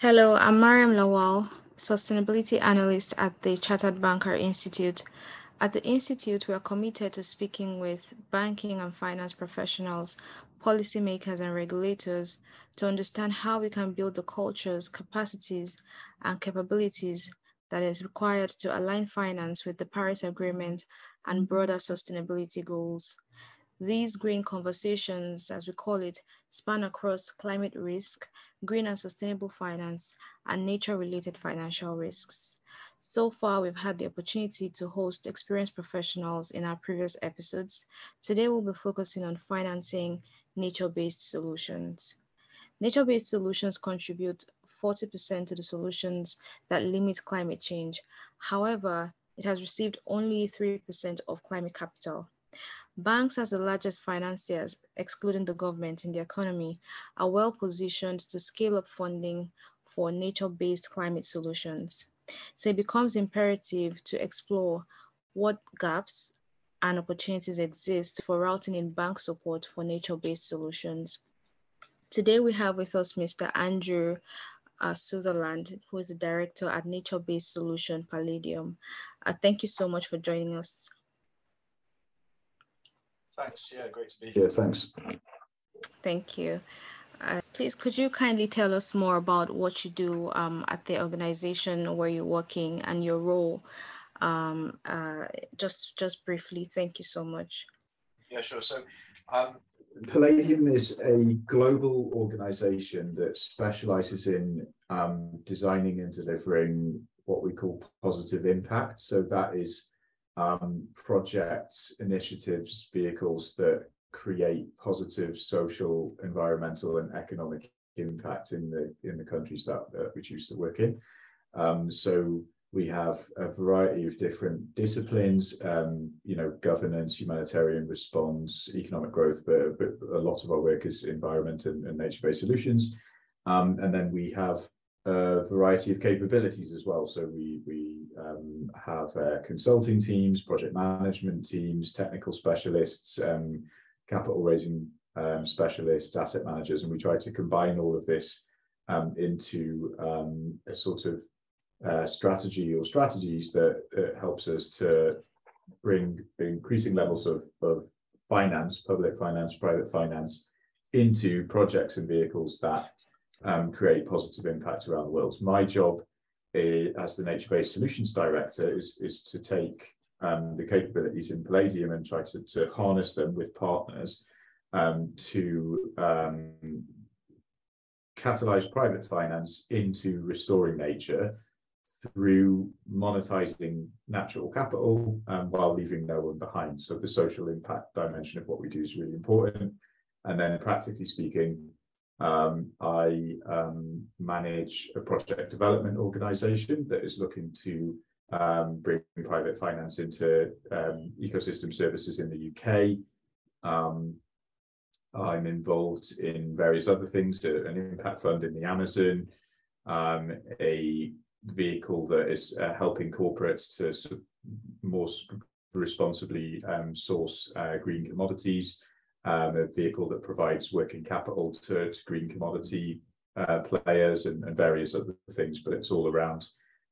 Hello, I'm Mariam Lawal, Sustainability Analyst at the Chartered Banker Institute. At the Institute, we are committed to speaking with banking and finance professionals, policymakers, and regulators to understand how we can build the cultures, capacities, and capabilities that is required to align finance with the Paris Agreement and broader sustainability goals. These green conversations, as we call it, span across climate risk, green and sustainable finance, and nature-related financial risks. So far, we've had the opportunity to host experienced professionals in our previous episodes. Today, we'll be focusing on financing nature-based solutions. Nature-based solutions contribute 40% to the solutions that limit climate change. However, it has received only 3% of climate capital. Banks, as the largest financiers, excluding the government in the economy, are well positioned to scale up funding for nature based climate solutions. So it becomes imperative to explore what gaps and opportunities exist for routing in bank support for nature based solutions. Today, we have with us Mr. Andrew uh, Sutherland, who is the director at Nature Based Solution Palladium. Uh, thank you so much for joining us. Thanks. Yeah, great to be here. Thanks. Thank you. Uh, please, could you kindly tell us more about what you do um, at the organization where you're working and your role? Um, uh, just, just briefly. Thank you so much. Yeah, sure. So, um, Palladium is a global organization that specializes in um, designing and delivering what we call positive impact. So that is um, projects, initiatives, vehicles that create positive social, environmental, and economic impact in the in the countries that, that we choose to work in. Um, so we have a variety of different disciplines, um, you know, governance, humanitarian response, economic growth, but, but a lot of our work is environment and, and nature-based solutions. Um, and then we have a variety of capabilities as well. So we we um, have uh, consulting teams, project management teams, technical specialists, um, capital raising um, specialists, asset managers, and we try to combine all of this um, into um, a sort of uh, strategy or strategies that uh, helps us to bring increasing levels of, of finance, public finance, private finance, into projects and vehicles that um, create positive impact around the world. My job uh, as the nature-based solutions director is, is to take um, the capabilities in Palladium and try to, to harness them with partners um, to um, catalyze private finance into restoring nature through monetizing natural capital um, while leaving no one behind. So the social impact dimension of what we do is really important. And then practically speaking, um, I um, manage a project development organization that is looking to um, bring private finance into um, ecosystem services in the UK. Um, I'm involved in various other things, uh, an impact fund in the Amazon, um, a vehicle that is uh, helping corporates to more responsibly source uh, green commodities um, a vehicle that provides working capital to, to green commodity uh, players and, and, various other things, but it's all around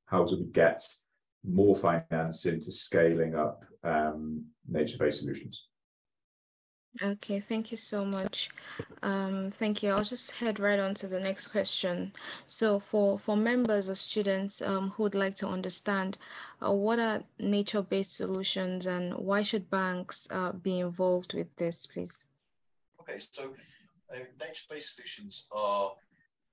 how do we get more finance into scaling up um, nature-based solutions. Okay, thank you so much. Um, thank you. I'll just head right on to the next question. So for, for members or students um, who would like to understand uh, what are nature-based solutions and why should banks uh, be involved with this, please? Okay, so uh, nature-based solutions are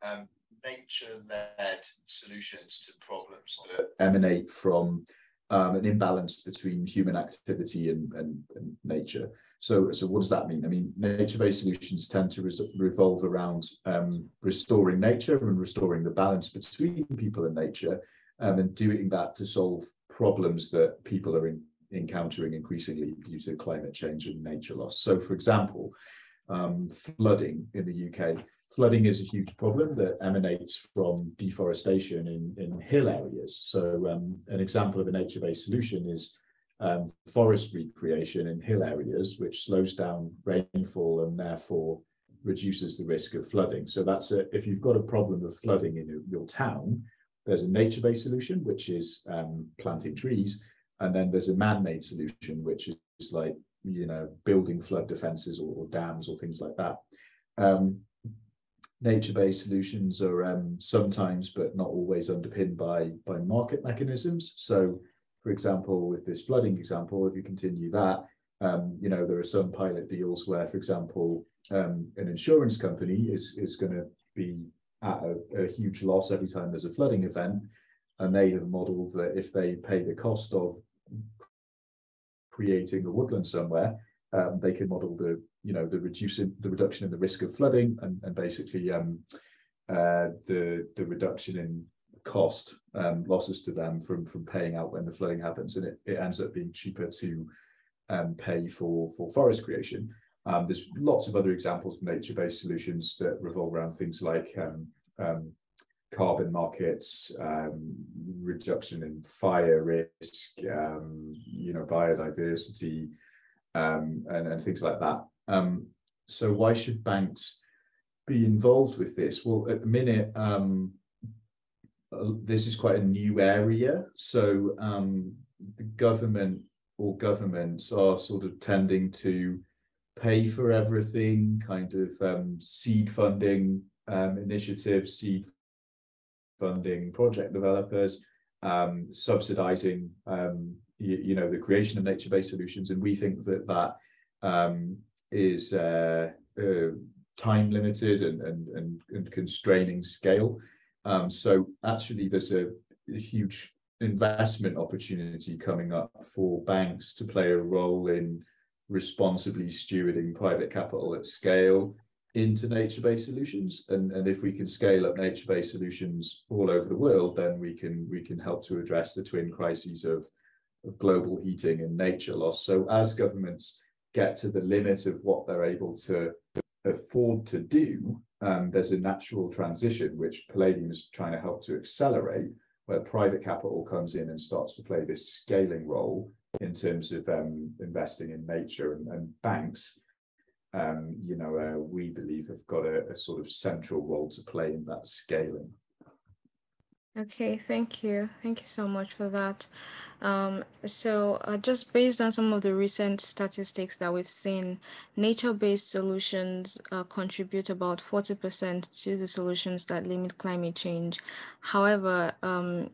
um, nature-led solutions to problems that emanate from um, an imbalance between human activity and, and, and, nature. So, so what does that mean? I mean, nature-based solutions tend to revolve around um, restoring nature and restoring the balance between people and nature, um, and doing that to solve problems that people are in, encountering increasingly due to climate change and nature loss. So, for example, um, flooding in the UK flooding is a huge problem that emanates from deforestation in, in hill areas. So um, an example of a nature-based solution is um, forest recreation in hill areas, which slows down rainfall and therefore reduces the risk of flooding. So that's a, if you've got a problem of flooding in your, your town, there's a nature-based solution, which is um, planting trees, and then there's a man-made solution, which is like you know building flood defenses or, or dams or things like that. Um, nature-based solutions are um, sometimes, but not always, underpinned by by market mechanisms. So, for example, with this flooding example, if you continue that, um, you know there are some pilot deals where, for example, um, an insurance company is is going to be at a, a, huge loss every time there's a flooding event, and they have modelled that if they pay the cost of creating a woodland somewhere, um, they can model the you know the reducing the reduction in the risk of flooding and, and basically um, uh, the the reduction in cost um, losses to them from from paying out when the flooding happens, and it, it ends up being cheaper to um, pay for for forest creation. Um, there's lots of other examples of nature-based solutions that revolve around things like um, um, carbon markets, um, reduction in fire risk, um, you know, biodiversity, um, and, and, things like that. Um, so why should banks be involved with this? Well, at the minute, um, this is quite a new area. So um, the government or governments are sort of tending to pay for everything, kind of seed funding initiatives, seed funding project developers, um, subsidizing um, you, you, know the creation of nature-based solutions, and we think that that um, is uh, uh, time limited and, and, and, and constraining scale. Um, so actually, there's a, a huge investment opportunity coming up for banks to play a role in responsibly stewarding private capital at scale into nature-based solutions and, and if we can scale up nature-based solutions all over the world then we can we can help to address the twin crises of, of global heating and nature loss so as governments get to the limit of what they're able to afford to do um, there's a natural transition which palladium is trying to help to accelerate where private capital comes in and starts to play this scaling role in terms of um, investing in nature and, and banks um, you know, uh, we believe have got a, a, sort of central role to play in that scaling. Okay, thank you. Thank you so much for that. Um, so, uh, just based on some of the recent statistics that we've seen, nature based solutions uh, contribute about 40% to the solutions that limit climate change. However, um,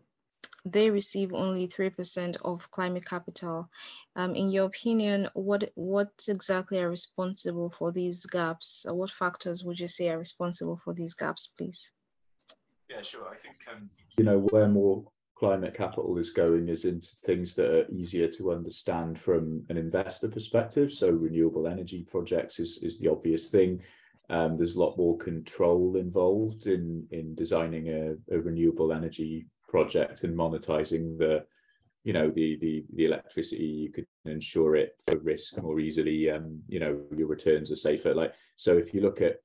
they receive only 3% of climate capital. Um, in your opinion, what, what exactly are responsible for these gaps? What factors would you say are responsible for these gaps, please? Yeah, sure. I think, um... you know, where more climate capital is going is into things that are easier to understand from an investor perspective. So renewable energy projects is, is the obvious thing. Um, there's a lot more control involved in in designing a, a renewable energy project and monetizing the you know the the the electricity you could insure it for risk more easily um you know your returns are safer like so if you look at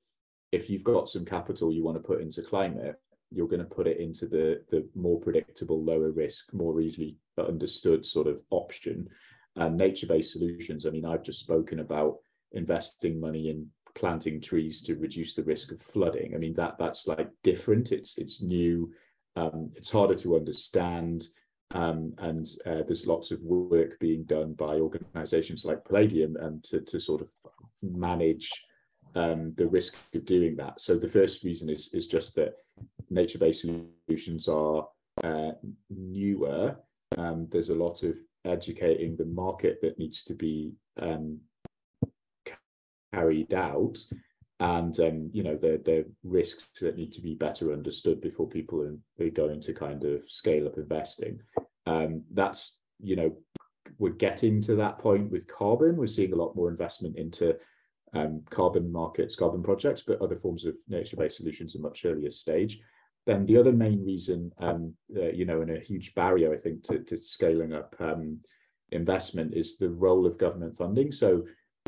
if you've got some capital you want to put into climate you're going to put it into the the more predictable lower risk more easily understood sort of option. And nature-based solutions i mean i've just spoken about investing money in planting trees to reduce the risk of flooding. I mean that that's like different. It's it's new. Um, it's harder to understand. Um, and uh, there's lots of work being done by organizations like Palladium um, to, to sort of manage um, the risk of doing that. So the first reason is, is just that nature-based solutions are uh, newer. Um, there's a lot of educating the market that needs to be um, carried out and um, you know the the risks that need to be better understood before people are, going to kind of scale up investing. Um, that's you know we're getting to that point with carbon. We're seeing a lot more investment into um, carbon markets, carbon projects, but other forms of nature-based solutions at much earlier stage. Then the other main reason, um, uh, you know, and a huge barrier, I think, to, to scaling up um, investment is the role of government funding. So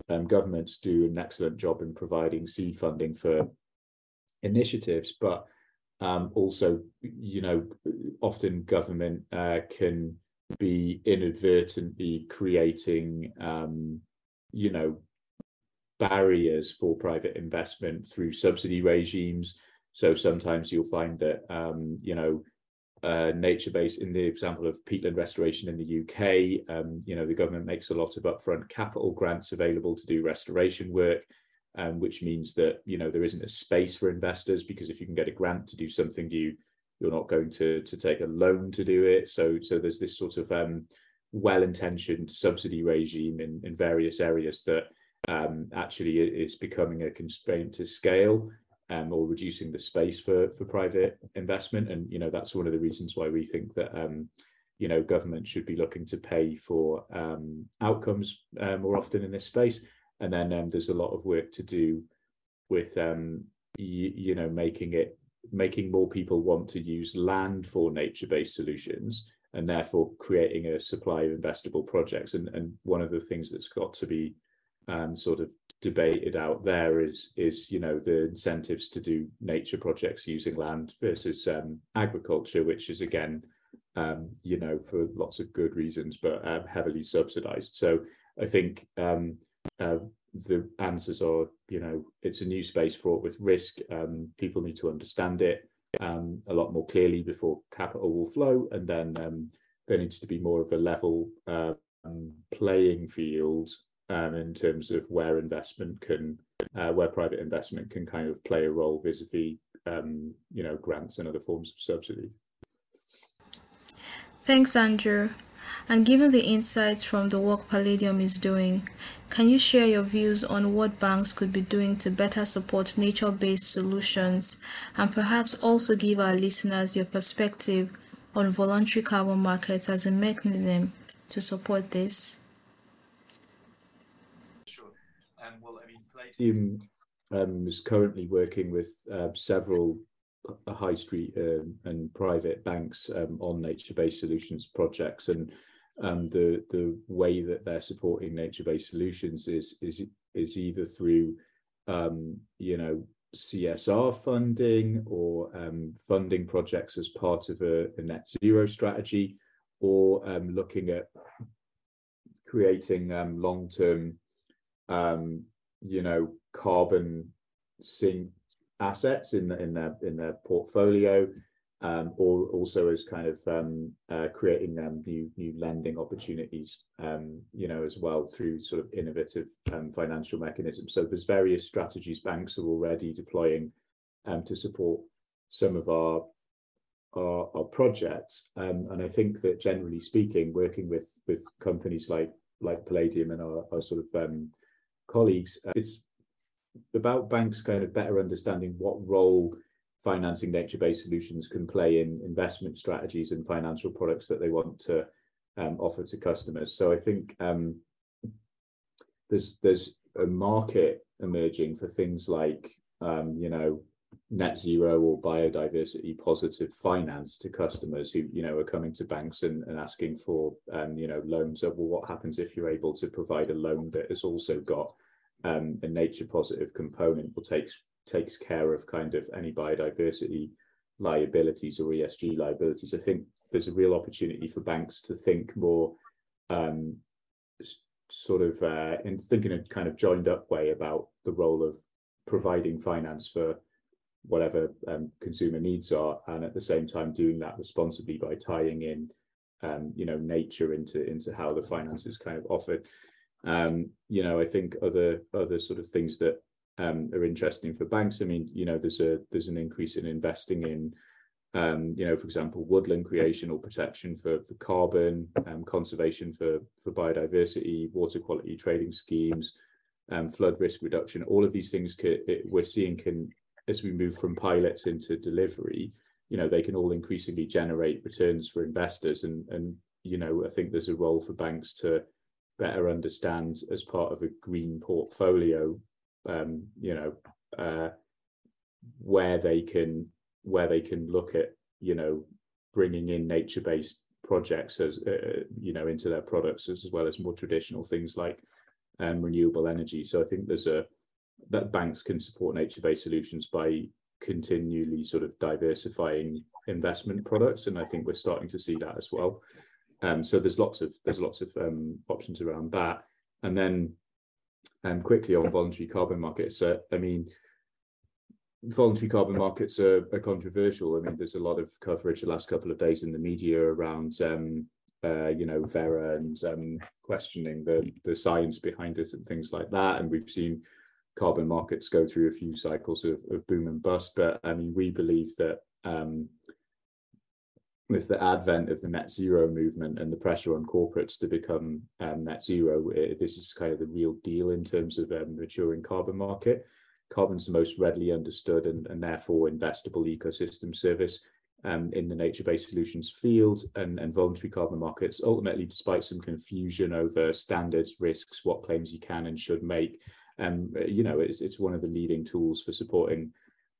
um, governments do an excellent job in providing seed funding for initiatives, but um, also, you know, often government uh, can be inadvertently creating, um, you know, barriers for private investment through subsidy regimes. So sometimes you'll find that um, you know uh, nature-based. In the example of peatland restoration in the UK, um, you know the government makes a lot of upfront capital grants available to do restoration work, um, which means that you know there isn't a space for investors because if you can get a grant to do something, you you're not going to to take a loan to do it. So so there's this sort of um, well-intentioned subsidy regime in in various areas that um, actually is becoming a constraint to scale um, or reducing the space for for private investment. And you know that's one of the reasons why we think that um, you know government should be looking to pay for um, outcomes uh, more often in this space. And then um, there's a lot of work to do with um, y- you know making it making more people want to use land for nature-based solutions and therefore creating a supply of investable projects. And, and one of the things that's got to be um, sort of debated out there is is you know the incentives to do nature projects using land versus um, agriculture, which is again um, you know for lots of good reasons, but um, heavily subsidized. So I think um, uh, the answers are you know it's a new space fraught with risk. Um, people need to understand it a lot more clearly before capital will flow, and then there needs to be more of a level playing field um, in terms of where investment can, uh, where private investment can kind of play a role vis-a-vis, um, you know, grants and other forms of subsidy. Thanks, Andrew. And given the insights from the work Palladium is doing, can you share your views on what banks could be doing to better support nature based solutions and perhaps also give our listeners your perspective on voluntary carbon markets as a mechanism to support this? Team um, is currently working with uh, several high street um, and private banks um, on nature-based solutions projects, and um, the the way that they're supporting nature-based solutions is is is either through um, you know CSR funding or funding projects as part of a, a net zero strategy, or looking at creating long-term um, you know carbon sink assets in in their in their portfolio, um, or also as kind of um, uh, creating um, new new lending opportunities, um, you know, as well through sort of innovative um, financial mechanisms. So there's various strategies banks are already deploying um, to support some of our our, our projects, and I think that generally speaking, working with with companies like like Palladium and our, our sort of colleagues, uh, it's about banks kind of better understanding what role financing nature-based solutions can play in investment strategies and financial products that they want to um, offer to customers. So I think um, there's there's a market emerging for things like um, you know net zero or biodiversity positive finance to customers who you know are coming to banks and, and asking for um, you know loans of well what happens if you're able to provide a loan that has also got um, a nature positive component or takes takes care of kind of any biodiversity liabilities or ESG liabilities. I think there's a real opportunity for banks to think more um, sort of uh, in thinking a kind of joined up way about the role of providing finance for whatever um, consumer needs are, and at the same time doing that responsibly by tying in, um, you know, nature into into how the finance is kind of offered. Um, you know, I think other other sort of things that um, are interesting for banks. I mean, you know, there's a there's an increase in investing in, um, you know, for example, woodland creation or protection for for carbon, um, conservation for for biodiversity, water quality trading schemes, um, flood risk reduction. All of these things can, we're seeing can, as we move from pilots into delivery, you know, they can all increasingly generate returns for investors. And and you know, I think there's a role for banks to better understand as part of a green portfolio, um, you know, uh, where they can where they can look at, you know, bringing in nature-based projects as uh, you know into their products as well as more traditional things like um, renewable energy. So I think there's a that banks can support nature-based solutions by continually sort of diversifying investment products, and I think we're starting to see that as well. Um, so there's lots of there's lots of um, options around that, and then um, quickly on voluntary carbon markets. Uh, I mean, voluntary carbon markets are, are, controversial. I mean, there's a lot of coverage the last couple of days in the media around, um, uh, you know, Verra and um, questioning the the science behind it and things like that. And we've seen carbon markets go through a few cycles of, of boom and bust. But I mean, we believe that um, with the advent of the net zero movement and the pressure on corporates to become um, net zero, it, this is kind of the real deal in terms of um, maturing carbon market. Carbon's the most readily understood and, and therefore investable ecosystem service um, in the nature-based solutions field and, and voluntary carbon markets. Ultimately, despite some confusion over standards, risks, what claims you can and should make, um, you know, it's, it's one of the leading tools for supporting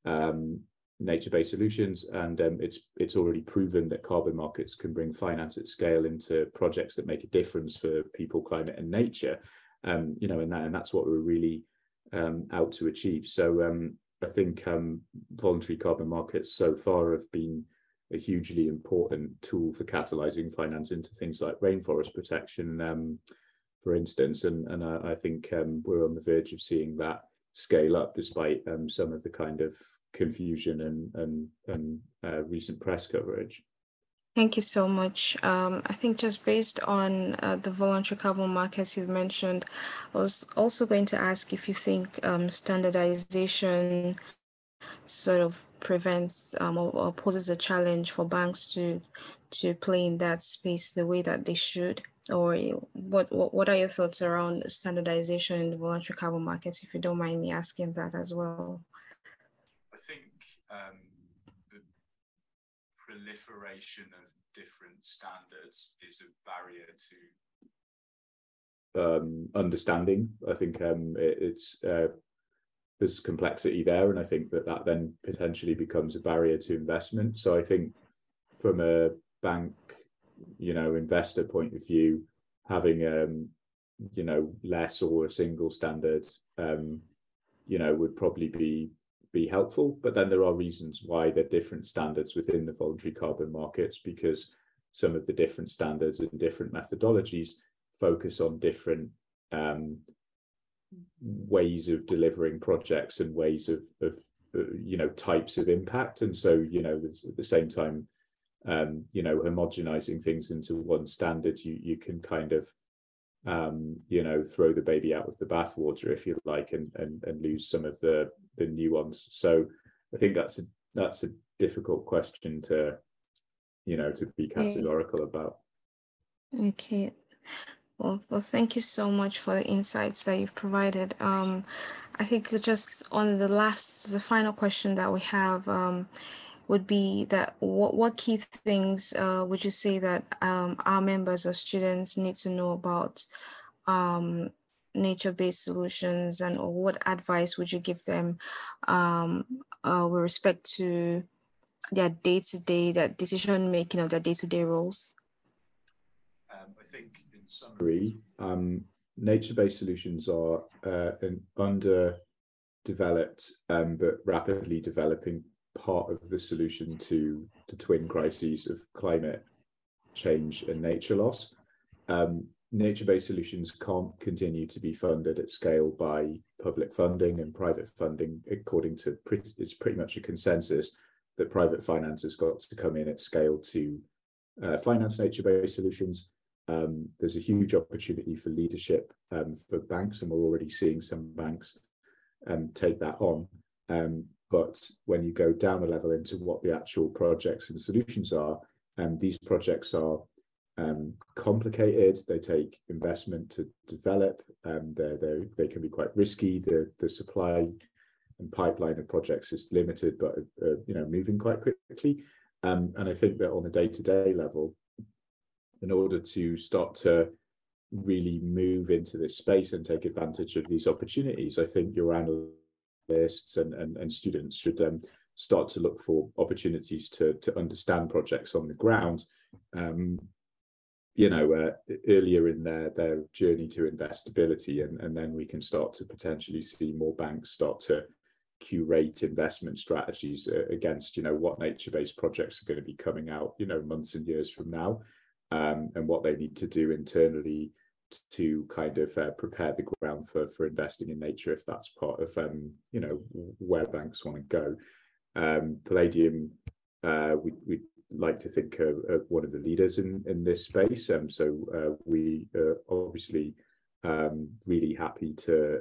um, nature-based solutions, and um, it's it's already proven that carbon markets can bring finance at scale into projects that make a difference for people, climate, and nature. Um, you know, and that and that's what we're really um, out to achieve. So um, I think um, voluntary carbon markets so far have been a hugely important tool for catalyzing finance into things like rainforest protection, for instance. And and I, I think we're on the verge of seeing that scale up, despite some of the kind of confusion and and, and uh, recent press coverage. Thank you so much. Um, I think just based on uh, the voluntary carbon markets you've mentioned, I was also going to ask if you think um, standardization sort of prevents um, or, or, poses a challenge for banks to to play in that space the way that they should, or what what, what are your thoughts around standardization in the voluntary carbon markets? If you don't mind me asking that as well I think um, the proliferation of different standards is a barrier to um, understanding. I think um, it, it's uh, there's complexity there, and I think that that then potentially becomes a barrier to investment. So I think from a bank, you know, investor point of view, having um, you know less or a single standard, um, you know, would probably be be helpful. But then there are reasons why there are different standards within the voluntary carbon markets because some of the different standards and different methodologies focus on different um, ways of delivering projects and ways of, of uh, you know types of impact. And so you know at the same time, um, you know homogenizing things into one standard, you you can kind of um, you know, throw the baby out with the bathwater, if you like, and, and and lose some of the the nuance. So I think that's a that's a difficult question to, you know, to be categorical about. Okay. Well, well, thank you so much for the insights that you've provided. Um, I think just on the last, the final question that we have, um, would be that what, what key things uh, would you say that um, our members or students need to know about um, nature-based solutions and or what advice would you give them um, uh, with respect to their day-to-day, that decision making of their day-to-day roles? Um, I think in summary, um, nature-based solutions are uh, an underdeveloped um, but rapidly developing part of the solution to the twin crises of climate change and nature loss. Um, nature-based solutions can't continue to be funded at scale by public funding and private funding, according to pretty, it's pretty much a consensus that private finance has got to come in at scale to uh, finance nature-based solutions. Um, there's a huge opportunity for leadership um, for banks, and we're already seeing some banks um, take that on. But when you go down a level into what the actual projects and solutions are, um, these projects are um, complicated. They take investment to develop. Um, they they can be quite risky. The the supply and pipeline of projects is limited, but uh, you know moving quite quickly. Um, and I think that on a day to day level, in order to start to really move into this space and take advantage of these opportunities, I think your analysts analysts and, and, and students should um, start to look for opportunities to, to understand projects on the ground. Um, you know, uh, earlier in their their journey to investability, and, and then we can start to potentially see more banks start to curate investment strategies uh, against, you know, what nature-based projects are going to be coming out, you know, months and years from now, um, and what they need to do internally to kind of uh, prepare the ground for for investing in nature if that's part of um, you know where banks want to go. Um, Palladium, uh, we we like to think of, one of the leaders in in this space, um, so uh, we are obviously um, really happy to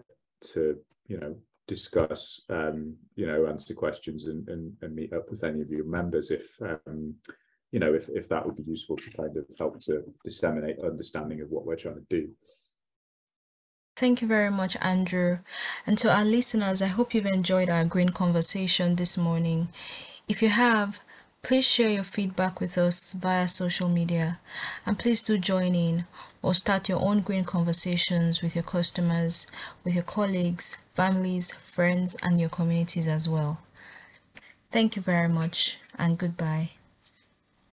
to you know discuss um, you know answer questions and, and, and meet up with any of your members if um, you know, if, if that would be useful to kind of help to disseminate understanding of what we're trying to do. Thank you very much, Andrew. And to our listeners, I hope you've enjoyed our green conversation this morning. If you have, please share your feedback with us via social media. And please do join in or start your own green conversations with your customers, with your colleagues, families, friends, and your communities as well. Thank you very much, and goodbye.